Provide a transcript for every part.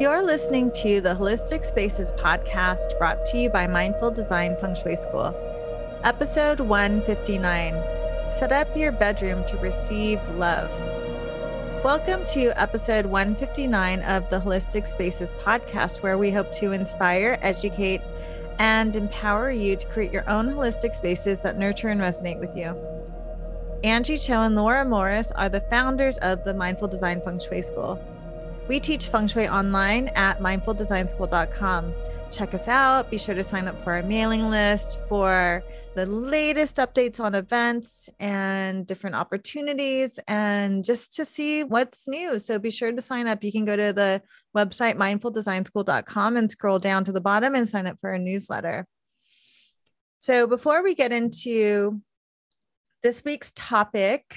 You're listening to the Holistic Spaces podcast brought to you by Mindful Design Feng Shui School. Episode 159 Set up your bedroom to receive love. Welcome to episode 159 of the Holistic Spaces podcast, where we hope to inspire, educate, and empower you to create your own holistic spaces that nurture and resonate with you. Angie Chew and Laura Morris are the founders of the Mindful Design Feng Shui School. We teach feng shui online at mindfuldesignschool.com. Check us out. Be sure to sign up for our mailing list for the latest updates on events and different opportunities and just to see what's new. So be sure to sign up. You can go to the website mindfuldesignschool.com and scroll down to the bottom and sign up for our newsletter. So before we get into this week's topic,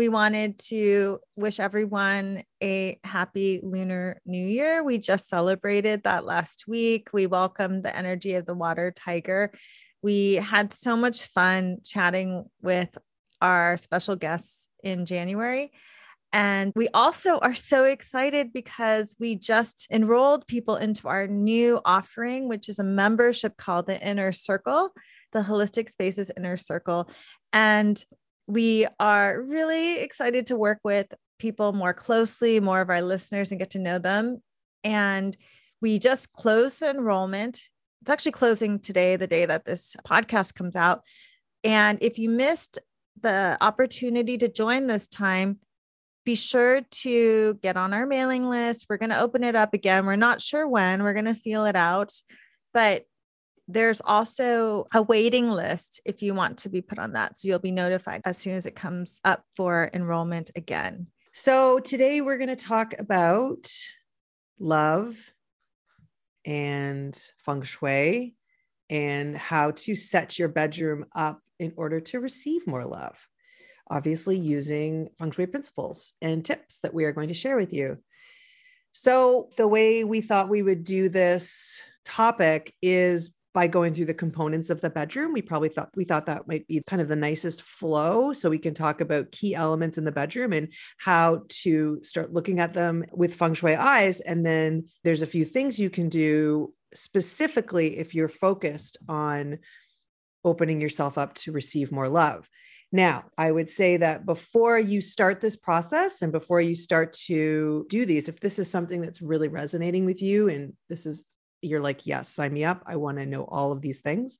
we wanted to wish everyone a happy Lunar New Year. We just celebrated that last week. We welcomed the energy of the water tiger. We had so much fun chatting with our special guests in January. And we also are so excited because we just enrolled people into our new offering, which is a membership called the Inner Circle, the Holistic Spaces Inner Circle. And we are really excited to work with people more closely, more of our listeners, and get to know them. And we just closed enrollment. It's actually closing today, the day that this podcast comes out. And if you missed the opportunity to join this time, be sure to get on our mailing list. We're going to open it up again. We're not sure when, we're going to feel it out. But there's also a waiting list if you want to be put on that. So you'll be notified as soon as it comes up for enrollment again. So today we're going to talk about love and feng shui and how to set your bedroom up in order to receive more love. Obviously, using feng shui principles and tips that we are going to share with you. So, the way we thought we would do this topic is by going through the components of the bedroom we probably thought we thought that might be kind of the nicest flow so we can talk about key elements in the bedroom and how to start looking at them with feng shui eyes and then there's a few things you can do specifically if you're focused on opening yourself up to receive more love. Now, I would say that before you start this process and before you start to do these, if this is something that's really resonating with you and this is you're like, yes, sign me up. I want to know all of these things.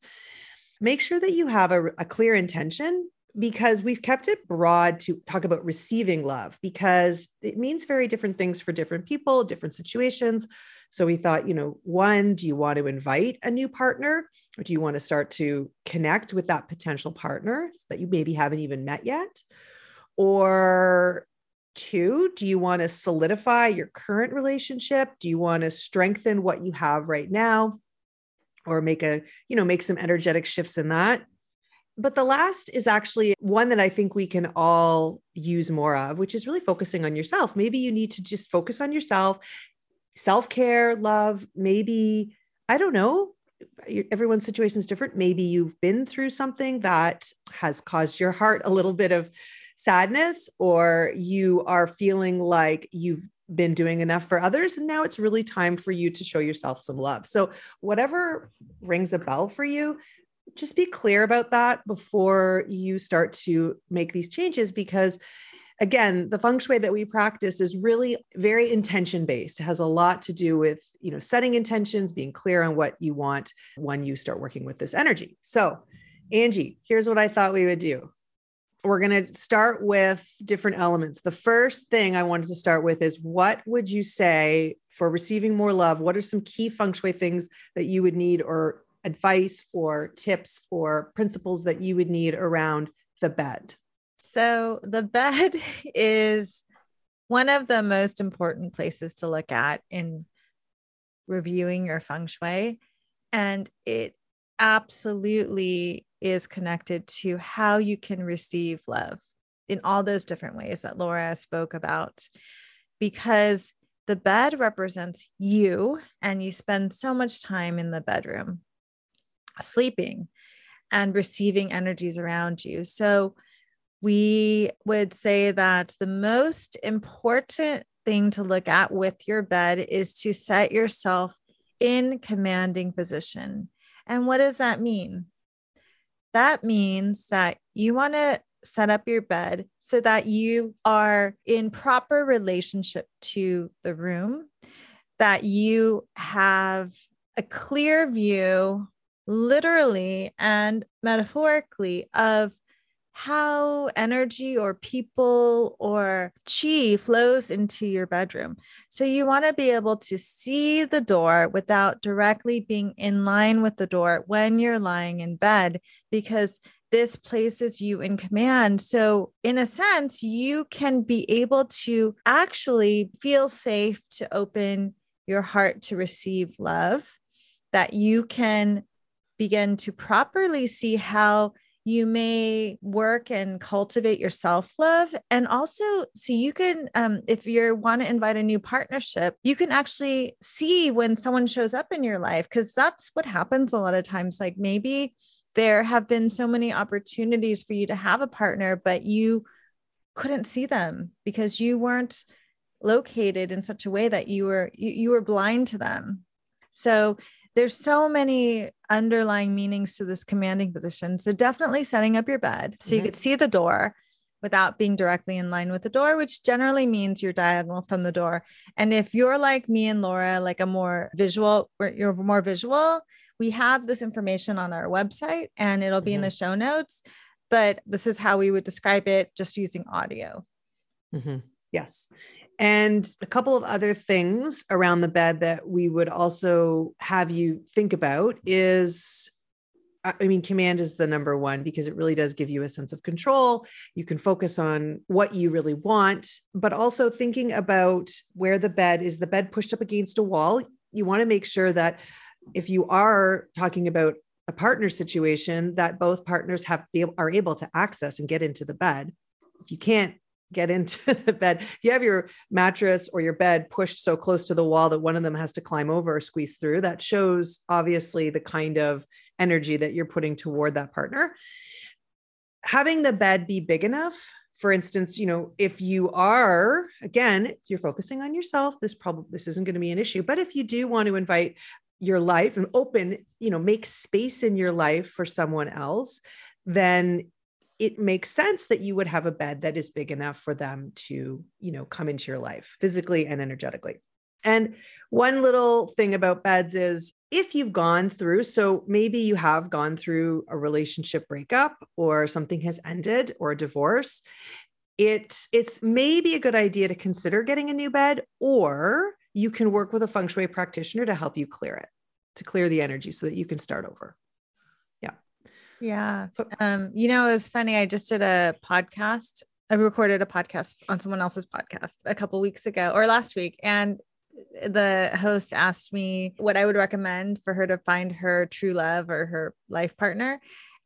Make sure that you have a, a clear intention because we've kept it broad to talk about receiving love because it means very different things for different people, different situations. So we thought, you know, one, do you want to invite a new partner? Or do you want to start to connect with that potential partner that you maybe haven't even met yet? Or two do you want to solidify your current relationship? Do you want to strengthen what you have right now? Or make a you know make some energetic shifts in that? But the last is actually one that i think we can all use more of which is really focusing on yourself. Maybe you need to just focus on yourself self-care love maybe i don't know everyone's situation is different. Maybe you've been through something that has caused your heart a little bit of sadness or you are feeling like you've been doing enough for others and now it's really time for you to show yourself some love. So whatever rings a bell for you, just be clear about that before you start to make these changes because again the feng shui that we practice is really very intention based it has a lot to do with you know setting intentions being clear on what you want when you start working with this energy. So angie here's what i thought we would do we're going to start with different elements. The first thing I wanted to start with is what would you say for receiving more love? What are some key feng shui things that you would need, or advice, or tips, or principles that you would need around the bed? So, the bed is one of the most important places to look at in reviewing your feng shui. And it absolutely is connected to how you can receive love in all those different ways that Laura spoke about. Because the bed represents you, and you spend so much time in the bedroom sleeping and receiving energies around you. So, we would say that the most important thing to look at with your bed is to set yourself in commanding position. And what does that mean? That means that you want to set up your bed so that you are in proper relationship to the room, that you have a clear view, literally and metaphorically, of how energy or people or chi flows into your bedroom. So you want to be able to see the door without directly being in line with the door when you're lying in bed, because this places you in command. So, in a sense, you can be able to actually feel safe to open your heart to receive love, that you can begin to properly see how you may work and cultivate your self love and also so you can um, if you want to invite a new partnership you can actually see when someone shows up in your life because that's what happens a lot of times like maybe there have been so many opportunities for you to have a partner, but you couldn't see them because you weren't located in such a way that you were you, you were blind to them. So there's so many underlying meanings to this commanding position. So definitely setting up your bed so mm-hmm. you could see the door without being directly in line with the door, which generally means you're diagonal from the door. And if you're like me and Laura, like a more visual, you're more visual, we have this information on our website and it'll be mm-hmm. in the show notes. But this is how we would describe it just using audio. Mm-hmm. Yes. And a couple of other things around the bed that we would also have you think about is I mean, command is the number one because it really does give you a sense of control. You can focus on what you really want, but also thinking about where the bed is the bed pushed up against a wall. You want to make sure that if you are talking about a partner situation that both partners have are able to access and get into the bed if you can't get into the bed. You have your mattress or your bed pushed so close to the wall that one of them has to climb over or squeeze through that shows obviously the kind of energy that you're putting toward that partner. Having the bed be big enough for instance you know if you are again you're focusing on yourself this problem this isn't going to be an issue but if you do want to invite your life and open, you know, make space in your life for someone else, then it makes sense that you would have a bed that is big enough for them to, you know, come into your life physically and energetically. And one little thing about beds is if you've gone through, so maybe you have gone through a relationship breakup or something has ended or a divorce, it it's maybe a good idea to consider getting a new bed or you can work with a feng shui practitioner to help you clear it, to clear the energy so that you can start over. Yeah. So, um, you know, it was funny. I just did a podcast. I recorded a podcast on someone else's podcast a couple weeks ago or last week. And the host asked me what I would recommend for her to find her true love or her life partner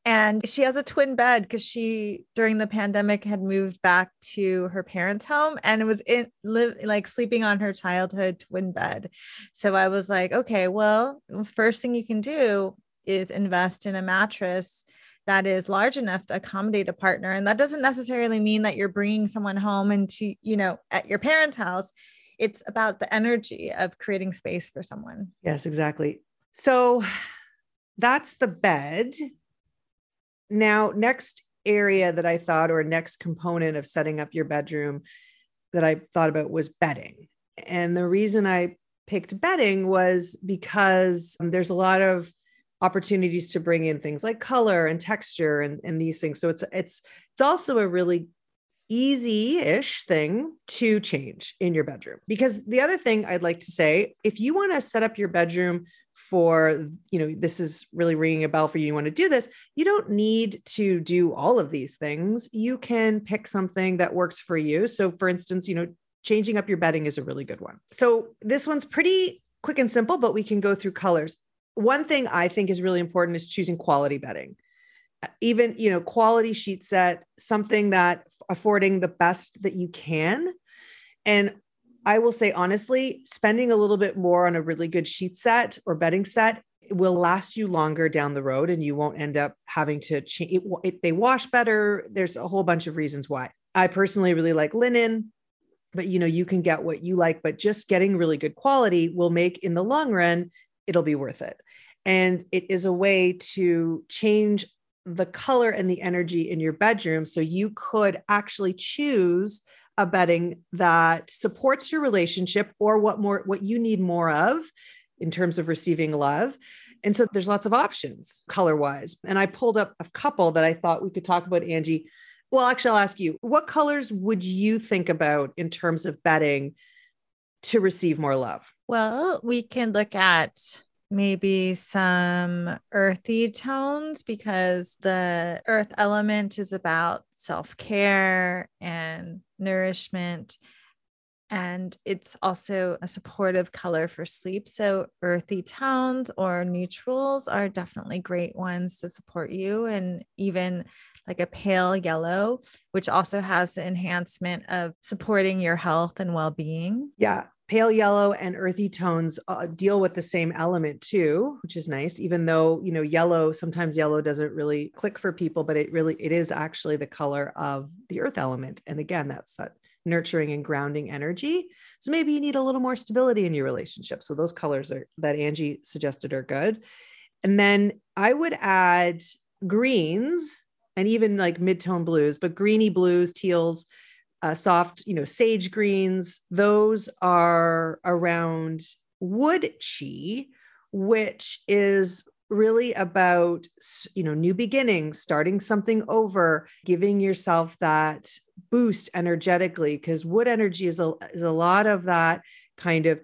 and she has a twin bed because she during the pandemic had moved back to her parents home and it was in live like sleeping on her childhood twin bed so i was like okay well first thing you can do is invest in a mattress that is large enough to accommodate a partner. And that doesn't necessarily mean that you're bringing someone home into you know at your parents house. It's about the energy of creating space for someone. Yes exactly. So that's the bed. Now, next area that I thought, or next component of setting up your bedroom that I thought about was bedding. And the reason I picked bedding was because there's a lot of opportunities to bring in things like color and texture and, and these things. So it's it's it's also a really easy-ish thing to change in your bedroom. Because the other thing I'd like to say, if you want to set up your bedroom for you know this is really ringing a bell for you you want to do this you don't need to do all of these things you can pick something that works for you so for instance you know changing up your bedding is a really good one so this one's pretty quick and simple but we can go through colors one thing i think is really important is choosing quality bedding even you know quality sheet set something that affording the best that you can. And I will say honestly, spending a little bit more on a really good sheet set or bedding set will last you longer down the road and you won't end up having to change it, it, they wash better. There's a whole bunch of reasons why. I personally really like linen but you know, you can get what you like, but just getting really good quality will make in the long run, it'll be worth it. And it is a way to change the color and the energy in your bedroom. So you could actually choose a bedding that supports your relationship or what more what you need more of in terms of receiving love. And so there's lots of options color wise. And I pulled up a couple that I thought we could talk about, Angie. Well, actually, I'll ask you what colors would you think about in terms of bedding to receive more love? Well, we can look at maybe some earthy tones because the earth element is about self care and nourishment. And it's also a supportive color for sleep. So, earthy tones or neutrals are definitely great ones to support you. And even like a pale yellow, which also has the enhancement of supporting your health and well being. Yeah pale yellow and earthy tones uh, deal with the same element too which is nice even though you know yellow sometimes yellow doesn't really click for people but it really it is actually the color of the earth element. And again that's that nurturing and grounding energy. So maybe you need a little more stability in your relationship. So those colors are that angie suggested are good. And then i would add greens and even like mid-tone blues but greeny blues teals uh, soft, you know, sage greens. Those are around wood chi, which is really about you know new beginnings starting something over giving yourself that boost energetically because wood energy is a is a lot of that kind of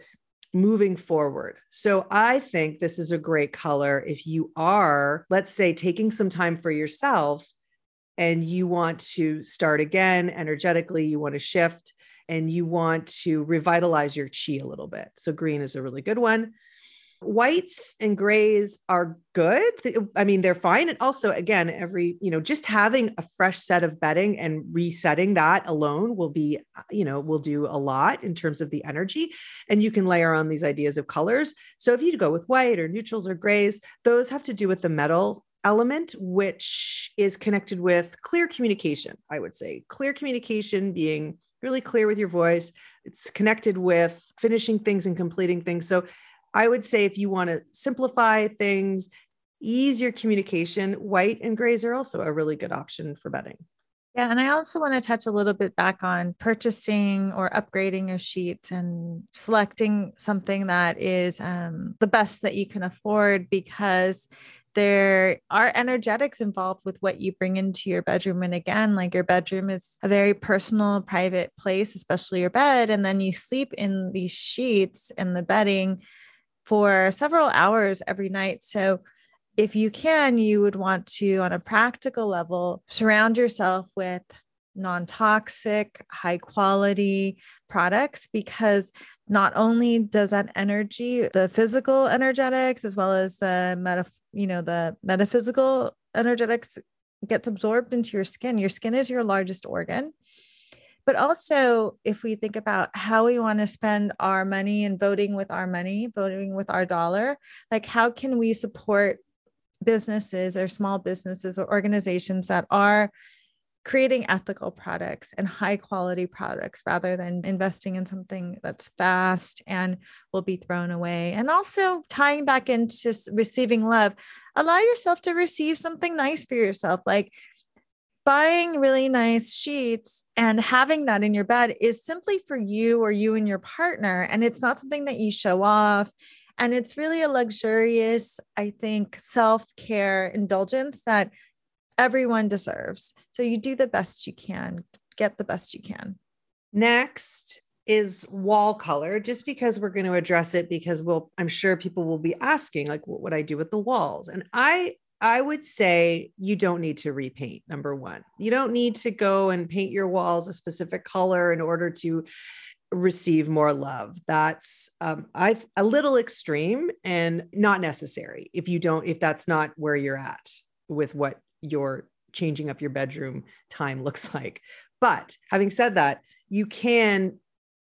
moving forward. So I think this is a great color if you are let's say taking some time for yourself and you want to start again energetically, you want to shift and you want to revitalize your chi a little bit. So, green is a really good one. Whites and grays are good. I mean, they're fine. And also, again, every, you know, just having a fresh set of bedding and resetting that alone will be, you know, will do a lot in terms of the energy. And you can layer on these ideas of colors. So, if you go with white or neutrals or grays, those have to do with the metal element, which is connected with clear communication, I would say. Clear communication being really clear with your voice. It's connected with finishing things and completing things. So I would say if you want to simplify things, ease your communication, white and grays are also a really good option for bedding. Yeah, and I also want to touch a little bit back on purchasing or upgrading your sheets and selecting something that is um, the best that you can afford because there are energetics involved with what you bring into your bedroom. And again, like your bedroom is a very personal, private place, especially your bed. And then you sleep in these sheets and the bedding for several hours every night. So, if you can, you would want to, on a practical level, surround yourself with non toxic, high quality products because not only does that energy, the physical energetics, as well as the you know, the metaphysical energetics gets absorbed into your skin. Your skin is your largest organ. But also, if we think about how we want to spend our money and voting with our money, voting with our dollar, like how can we support businesses or small businesses or organizations that are creating ethical products and high quality products rather than investing in something that's fast and will be thrown away. And also tying back into receiving love, allow yourself to receive something nice for yourself. Like buying really nice sheets and having that in your bed is simply for you or you and your partner. And it's not something that you show off. And it's really a luxurious, I think, self care indulgence that everyone deserves. So you do the best you can, get the best you can. Next is wall color, just because we're going to address it because we'll I'm sure people will be asking like what would I do with the walls? And I I would say you don't need to repaint number 1. You don't need to go and paint your walls a specific color in order to receive more love that's um, i a little extreme and not necessary if you don't if that's not where you're at with what your changing up your bedroom time looks like. But having said that, you can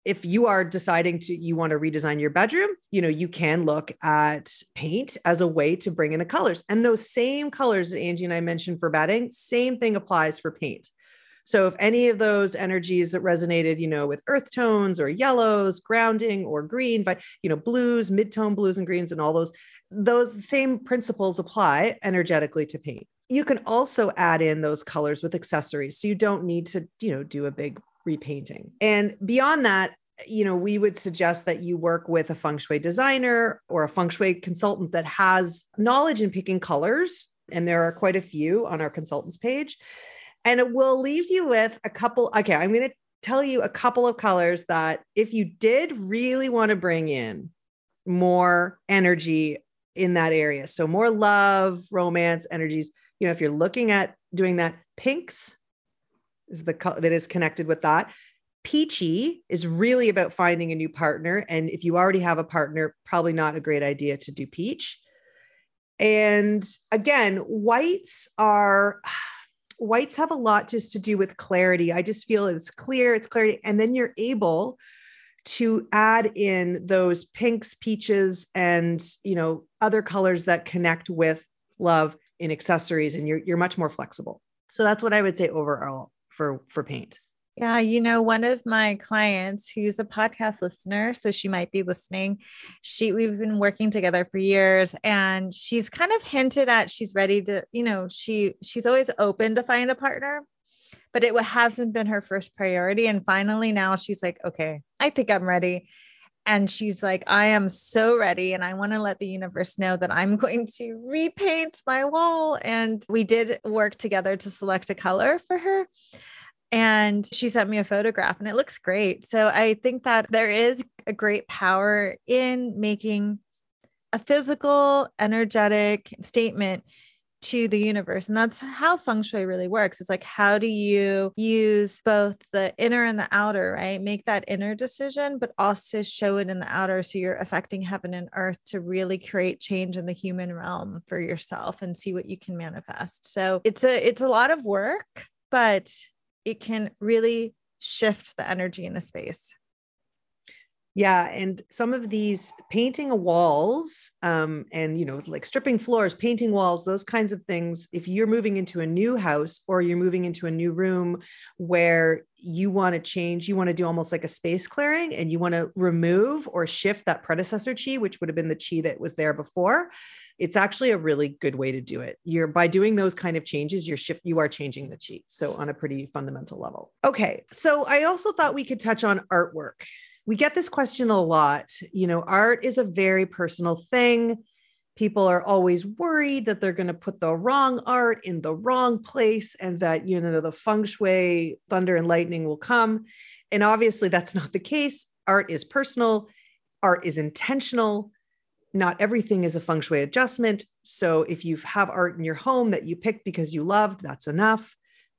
if you are deciding to you want to redesign your bedroom you know you can look at paint as a way to bring in the colors and those same colors that angie and i mentioned for bedding same thing applies for paint So if any of those energies that resonated, you know, with earth tones or yellows, grounding or green, but you know, blues, mid-tone blues and greens and all those, those same principles apply energetically to paint. You can also add in those colors with accessories. So you don't need to, you know, do a big repainting. And beyond that, you know, we would suggest that you work with a feng shui designer or a feng shui consultant that has knowledge in picking colors. And there are quite a few on our consultants page. And it will leave you with a couple. Okay, I'm going to tell you a couple of colors that if you did really want to bring in more energy in that area, so more love, romance, energies, you know, if you're looking at doing that, pinks is the color that is connected with that. Peachy is really about finding a new partner. And if you already have a partner, probably not a great idea to do peach. And again, whites are whites have a lot just to do with clarity. I just feel it's clear, it's clarity. And then you're able to add in those pinks, peaches, and you know, other colors that connect with love in accessories, and you're you're much more flexible. So that's what I would say overall for for paint. Yeah, you know, one of my clients who's a podcast listener, so she might be listening. She we've been working together for years and she's kind of hinted at she's ready to, you know, she she's always open to find a partner, but it hasn't been her first priority and finally now she's like, "Okay, I think I'm ready." And she's like, I am so ready. And I want to let the universe know that I'm going to repaint my wall. And we did work together to select a color for her and she sent me a photograph and it looks great. So I think that there is a great power in making a physical, energetic statement to the universe. And that's how feng shui really works. It's like, how do you use both the inner and the outer, right? Make that inner decision, but also show it in the outer. So you're affecting heaven and earth to really create change in the human realm for yourself and see what you can manifest. So it's a, it's a lot of work, but it can really shift the energy in a space. Yeah, and some of these painting walls, um, and you know, like stripping floors, painting walls, those kinds of things. If you're moving into a new house or you're moving into a new room where you want to change, you want to do almost like a space clearing, and you want to remove or shift that predecessor chi, which would have been the chi that was there before it's actually a really good way to do it. You're by doing those kind of changes, you're shift, you are changing the chi. So on a pretty fundamental level. Okay. So I also thought we could touch on artwork. We get this question a lot. You know, art is a very personal thing. People are always worried that they're going to put the wrong art in the wrong place and that, you know, the feng shui thunder and lightning will come. And obviously, that's not the case. Art is personal, art is intentional not everything is a feng shui adjustment. So if you have art in your home that you picked because you loved, that's enough.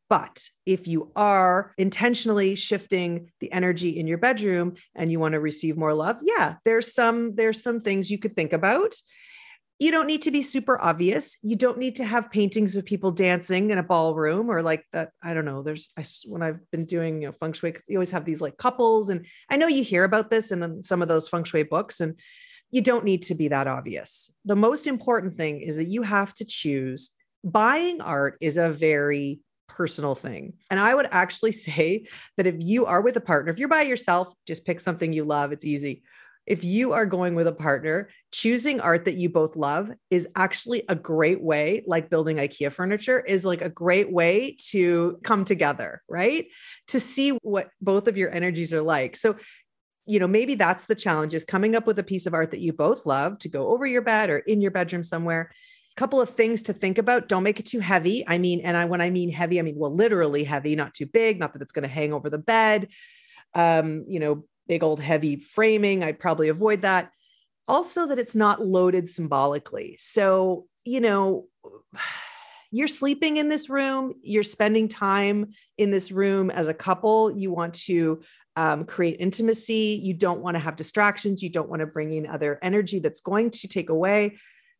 But if you are intentionally shifting the energy in your bedroom and you want to receive more love, yeah, there's some there's some things you could think about. You don't need to be super obvious. You don't need to have paintings of people dancing in a ballroom or like that. I don't know. There's I, when I've been doing you know, feng shui, you always have these like couples, and I know you hear about this in some of those feng shui books, and you don't need to be that obvious. The most important thing is that you have to choose. Buying art is a very personal thing. And I would actually say that if you are with a partner, if you're by yourself, just pick something you love, it's easy. If you are going with a partner, choosing art that you both love is actually a great way, like building IKEA furniture, is like a great way to come together, right? To see what both of your energies are like. So you know, maybe that's the challenge is coming up with a piece of art that you both love to go over your bed or in your bedroom somewhere. Couple of things to think about. Don't make it too heavy. I mean, and I when I mean heavy, I mean well, literally heavy, not too big, not that it's going to hang over the bed. Um, you know, big old heavy framing. I'd probably avoid that. Also, that it's not loaded symbolically. So, you know, you're sleeping in this room, you're spending time in this room as a couple. You want to um, create intimacy. You don't want to have distractions. You don't want to bring in other energy that's going to take away.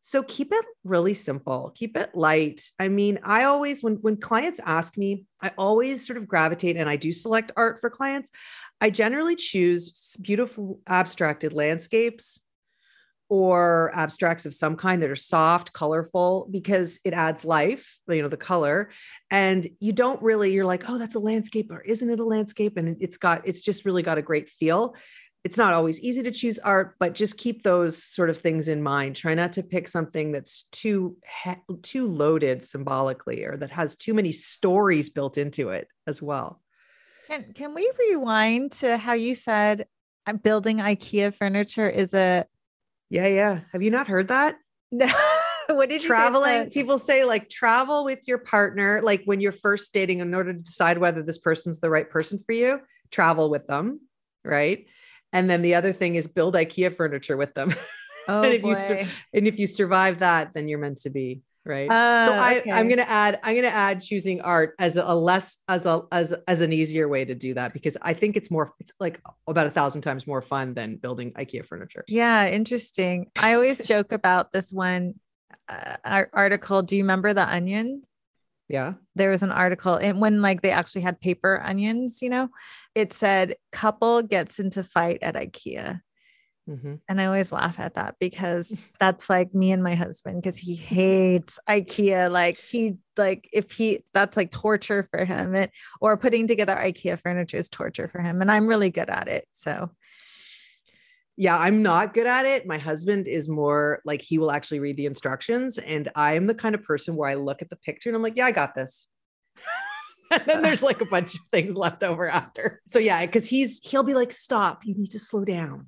So keep it really simple. Keep it light. I mean, I always when when clients ask me, I always sort of gravitate and I do select art for clients. I generally choose beautiful abstracted landscapes or abstracts of some kind that are soft, colorful, because it adds life, you know, the color. And you don't really, you're like, oh, that's a landscape, or isn't it a landscape? And it's got, it's just really got a great feel. It's not always easy to choose art, but just keep those sort of things in mind. Try not to pick something that's too too loaded symbolically or that has too many stories built into it as well. Can can we rewind to how you said uh, building IKEA furniture is a yeah, yeah. Have you not heard that? No. what did traveling? People say like travel with your partner, like when you're first dating, in order to decide whether this person's the right person for you, travel with them, right? And then the other thing is build IKEA furniture with them. Oh, and if boy. you sur- and if you survive that, then you're meant to be right. Uh, so I, okay. I'm gonna add I'm gonna add choosing art as a, a less as a as as an easier way to do that because I think it's more it's like about a thousand times more fun than building IKEA furniture. Yeah, interesting. I always joke about this one uh, article. Do you remember the onion? Yeah. There was an article and when like they actually had paper onions, you know, it said couple gets into fight at IKEA. Mm-hmm. And I always laugh at that because that's like me and my husband because he hates IKEA. Like he like if he that's like torture for him. It, or putting together IKEA furniture is torture for him. And I'm really good at it. So Yeah, I'm not good at it. My husband is more like he will actually read the instructions. And I'm the kind of person where I look at the picture and I'm like, yeah, I got this. and then there's like a bunch of things left over after. So yeah, because he's he'll be like, stop, you need to slow down.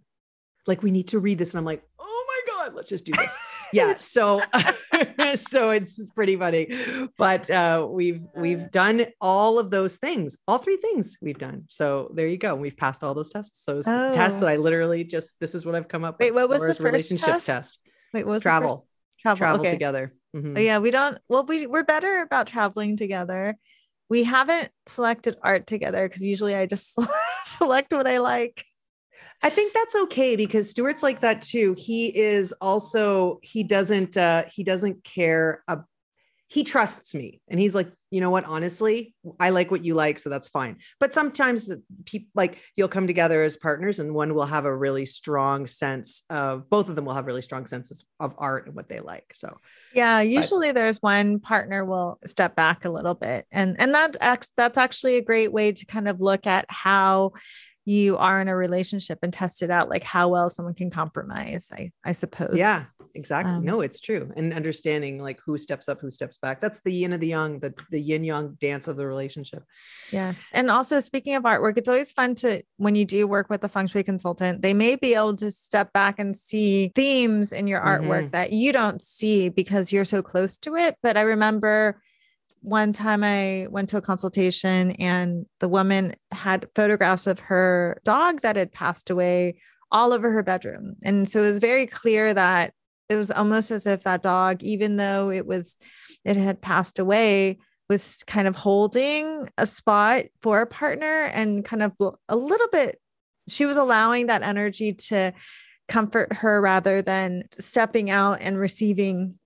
Like we need to read this. And I'm like, oh my God, let's just do this. yeah. So so it's pretty funny. But uh we've we've done all of those things, all three things we've done. So there you go. We've passed all those tests. Those Oh. tests that I literally just this is what I've come up Wait, with. what was the first relationship test? test? wait, what was the first- Travel. Travel. Travel okay. together. Mhm. Oh, yeah, we don't. Well, we we're better about traveling together. We haven't selected art together because usually I just select what I like. I think that's okay because Stuart's like that too. He is also he doesn't uh he doesn't care uh, he trusts me and he's like, you know what, honestly, I like what you like, so that's fine. But sometimes people like you'll come together as partners and one will have a really strong sense of both of them will have really strong senses of art and what they like. So Yeah, usually there's one partner will step back a little bit, and and that act- that's actually a great way to kind of look at how you are in a relationship and test it out, like how well someone can compromise. I I suppose. yeah, exactly. Um, no, it's true. And understanding like who steps up, who steps back. That's the yin and the yang, the the yin yang dance of the relationship. Yes. And also speaking of artwork, it's always fun to when you do work with a feng shui consultant, they may be able to step back and see themes in your artwork that you don't see because you're so close to it. But I remember one time I went to a consultation and the woman had photographs of her dog that had passed away all over her bedroom. And so it was very clear that it was almost as if that dog, even though it was, it had passed away, was kind of holding a spot for a partner and kind of a little bit, she was allowing that energy to comfort her rather than stepping out and receiving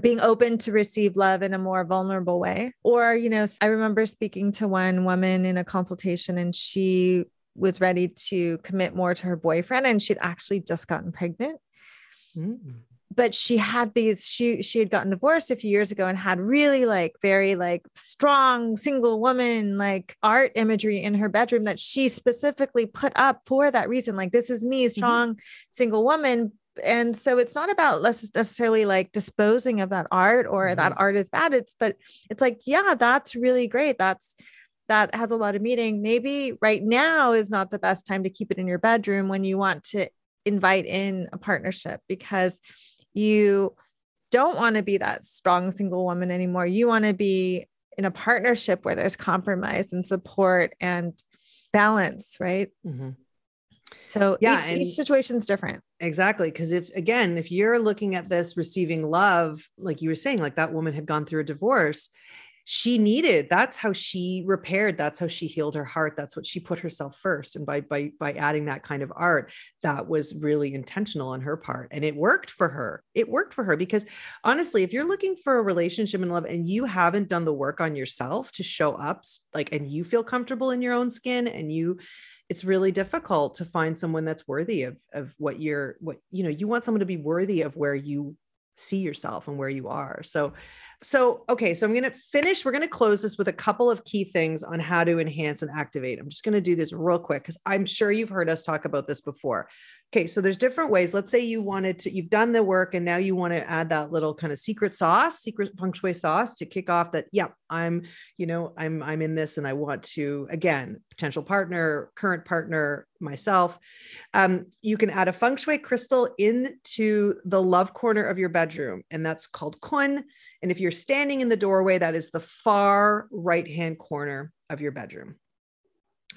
being open to receive love in a more vulnerable way. Or, you know, I remember speaking to one woman in a consultation and she was ready to commit more to her boyfriend and she'd actually just gotten pregnant Mm. but she had these she she had gotten divorced a few years ago and had really like very like strong single woman like art imagery in her bedroom that she specifically put up for that reason like this is me strong single woman and so it's not about less necessarily like disposing of that art or that Mhm. art is bad it's but it's like yeah that's really great that's that has a lot of meaning maybe right now is not the best time to keep it in your bedroom when you want to invite in a partnership because you don't want to be that strong single woman anymore. You want to be in a partnership where there's compromise and support and balance, right? Mhm. So Yeah, each, each situation's different. Exactly. Because if, again, if you're looking at this receiving love, like you were saying, like that woman had gone through a divorce, she needed that's how she repaired that's how she healed her heart that's what she put herself first and by by by adding that kind of art that was really intentional on her part and it worked for her it worked for her because honestly if you're looking for a relationship and love and you haven't done the work on yourself to show up like and you feel comfortable in your own skin and you it's really difficult to find someone that's worthy of of what you're what you know you want someone to be worthy of where you see yourself and where you are. So so okay so i'm going to finish we're going to close this with a couple of key things on how to enhance and activate. I'm just going to do this real quick because i'm sure you've heard us talk about this before. Okay so there's different ways. Let's say you wanted to you've done the work and now you want to add that little kind of secret sauce secret feng shui sauce to kick off that yeah i'm you know i'm i'm in this and i want to again potential partner current partner myself. Um, you can add a feng shui crystal into the love corner of your bedroom and that's called kun and if you're standing in the doorway that is the far right hand corner of your bedroom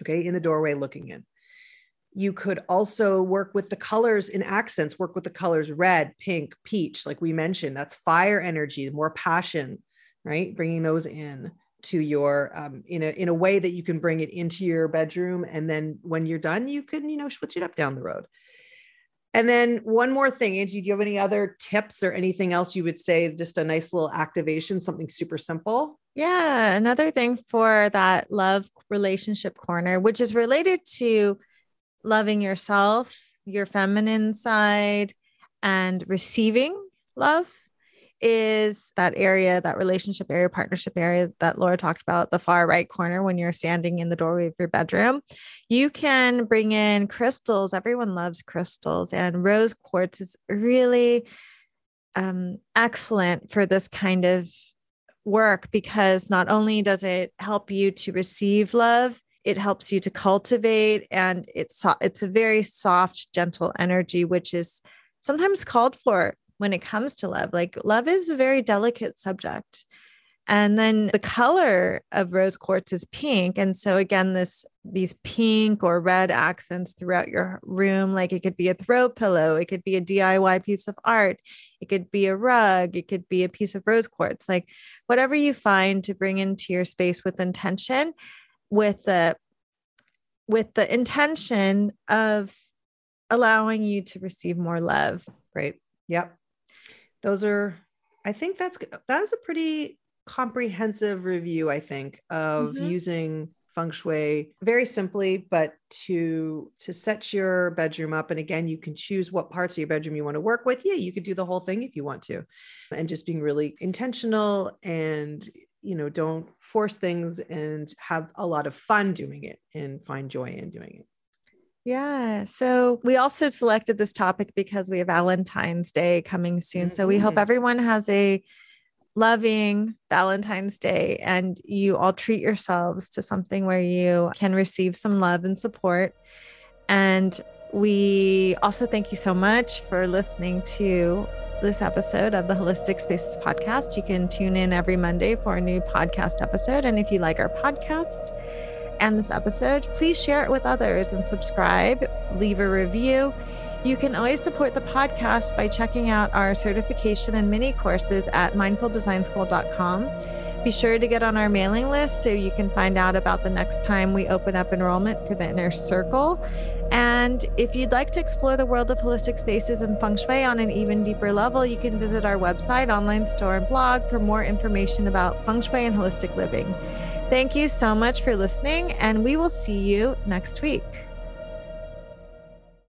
okay in the doorway looking in you could also work with the colors in accents, work with the colors red, pink, peach, like we mentioned. That's fire energy, more passion, right? Bringing those in to your um, in a in a way that you can bring it into your bedroom, and then when you're done, you can you know switch it up down the road. And then one more thing, Angie, do you have any other tips or anything else you would say? Just a nice little activation, something super simple. Yeah, another thing for that love relationship corner, which is related to loving yourself, your feminine side, and receiving love is that area, that relationship area, partnership area that Laura talked about, the far right corner when you're standing in the doorway of your bedroom. You can bring in crystals. Everyone loves crystals, and rose quartz is really um, excellent for this kind of work because not only does it help you to receive love, it helps you to cultivate and it's it's a very soft gentle energy which is sometimes called for when it comes to love like love is a very delicate subject. And then the color of rose quartz is pink. And so again this these pink or red accents throughout your room like it could be a throw pillow it could be a diy piece of art it could be a rug it could be a piece of rose quartz like whatever you find to bring into your space with intention with the with the intention of allowing you to receive more love right? Yep those are i think that's that's a pretty comprehensive review i think of mm-hmm. using feng shui very simply but to to set your bedroom up. And again you can choose what parts of your bedroom you want to work with. Yeah you could do the whole thing if you want to. And just being really intentional and you know don't force things and have a lot of fun doing it and find joy in doing it yeah. So we also selected this topic because we have Valentine's Day coming soon. Mm-hmm. So we hope mm-hmm. everyone has a loving Valentine's Day and you all treat yourselves to something where you can receive some love and support. And we also thank you so much for listening to this episode of the Holistic Spaces podcast. You can tune in every Monday for a new podcast episode. And if you like our podcast and this episode, please share it with others and subscribe, leave a review. You can always support the podcast by checking out our certification and mini courses at mindfuldesignschool.com. Be sure to get on our mailing list so you can find out about the next time we open up enrollment for the inner circle. And if you'd like to explore the world of holistic spaces and feng shui on an even deeper level, you can visit our website, online store, and blog for more information about feng shui and holistic living. Thank you so much for listening, and we will see you next week.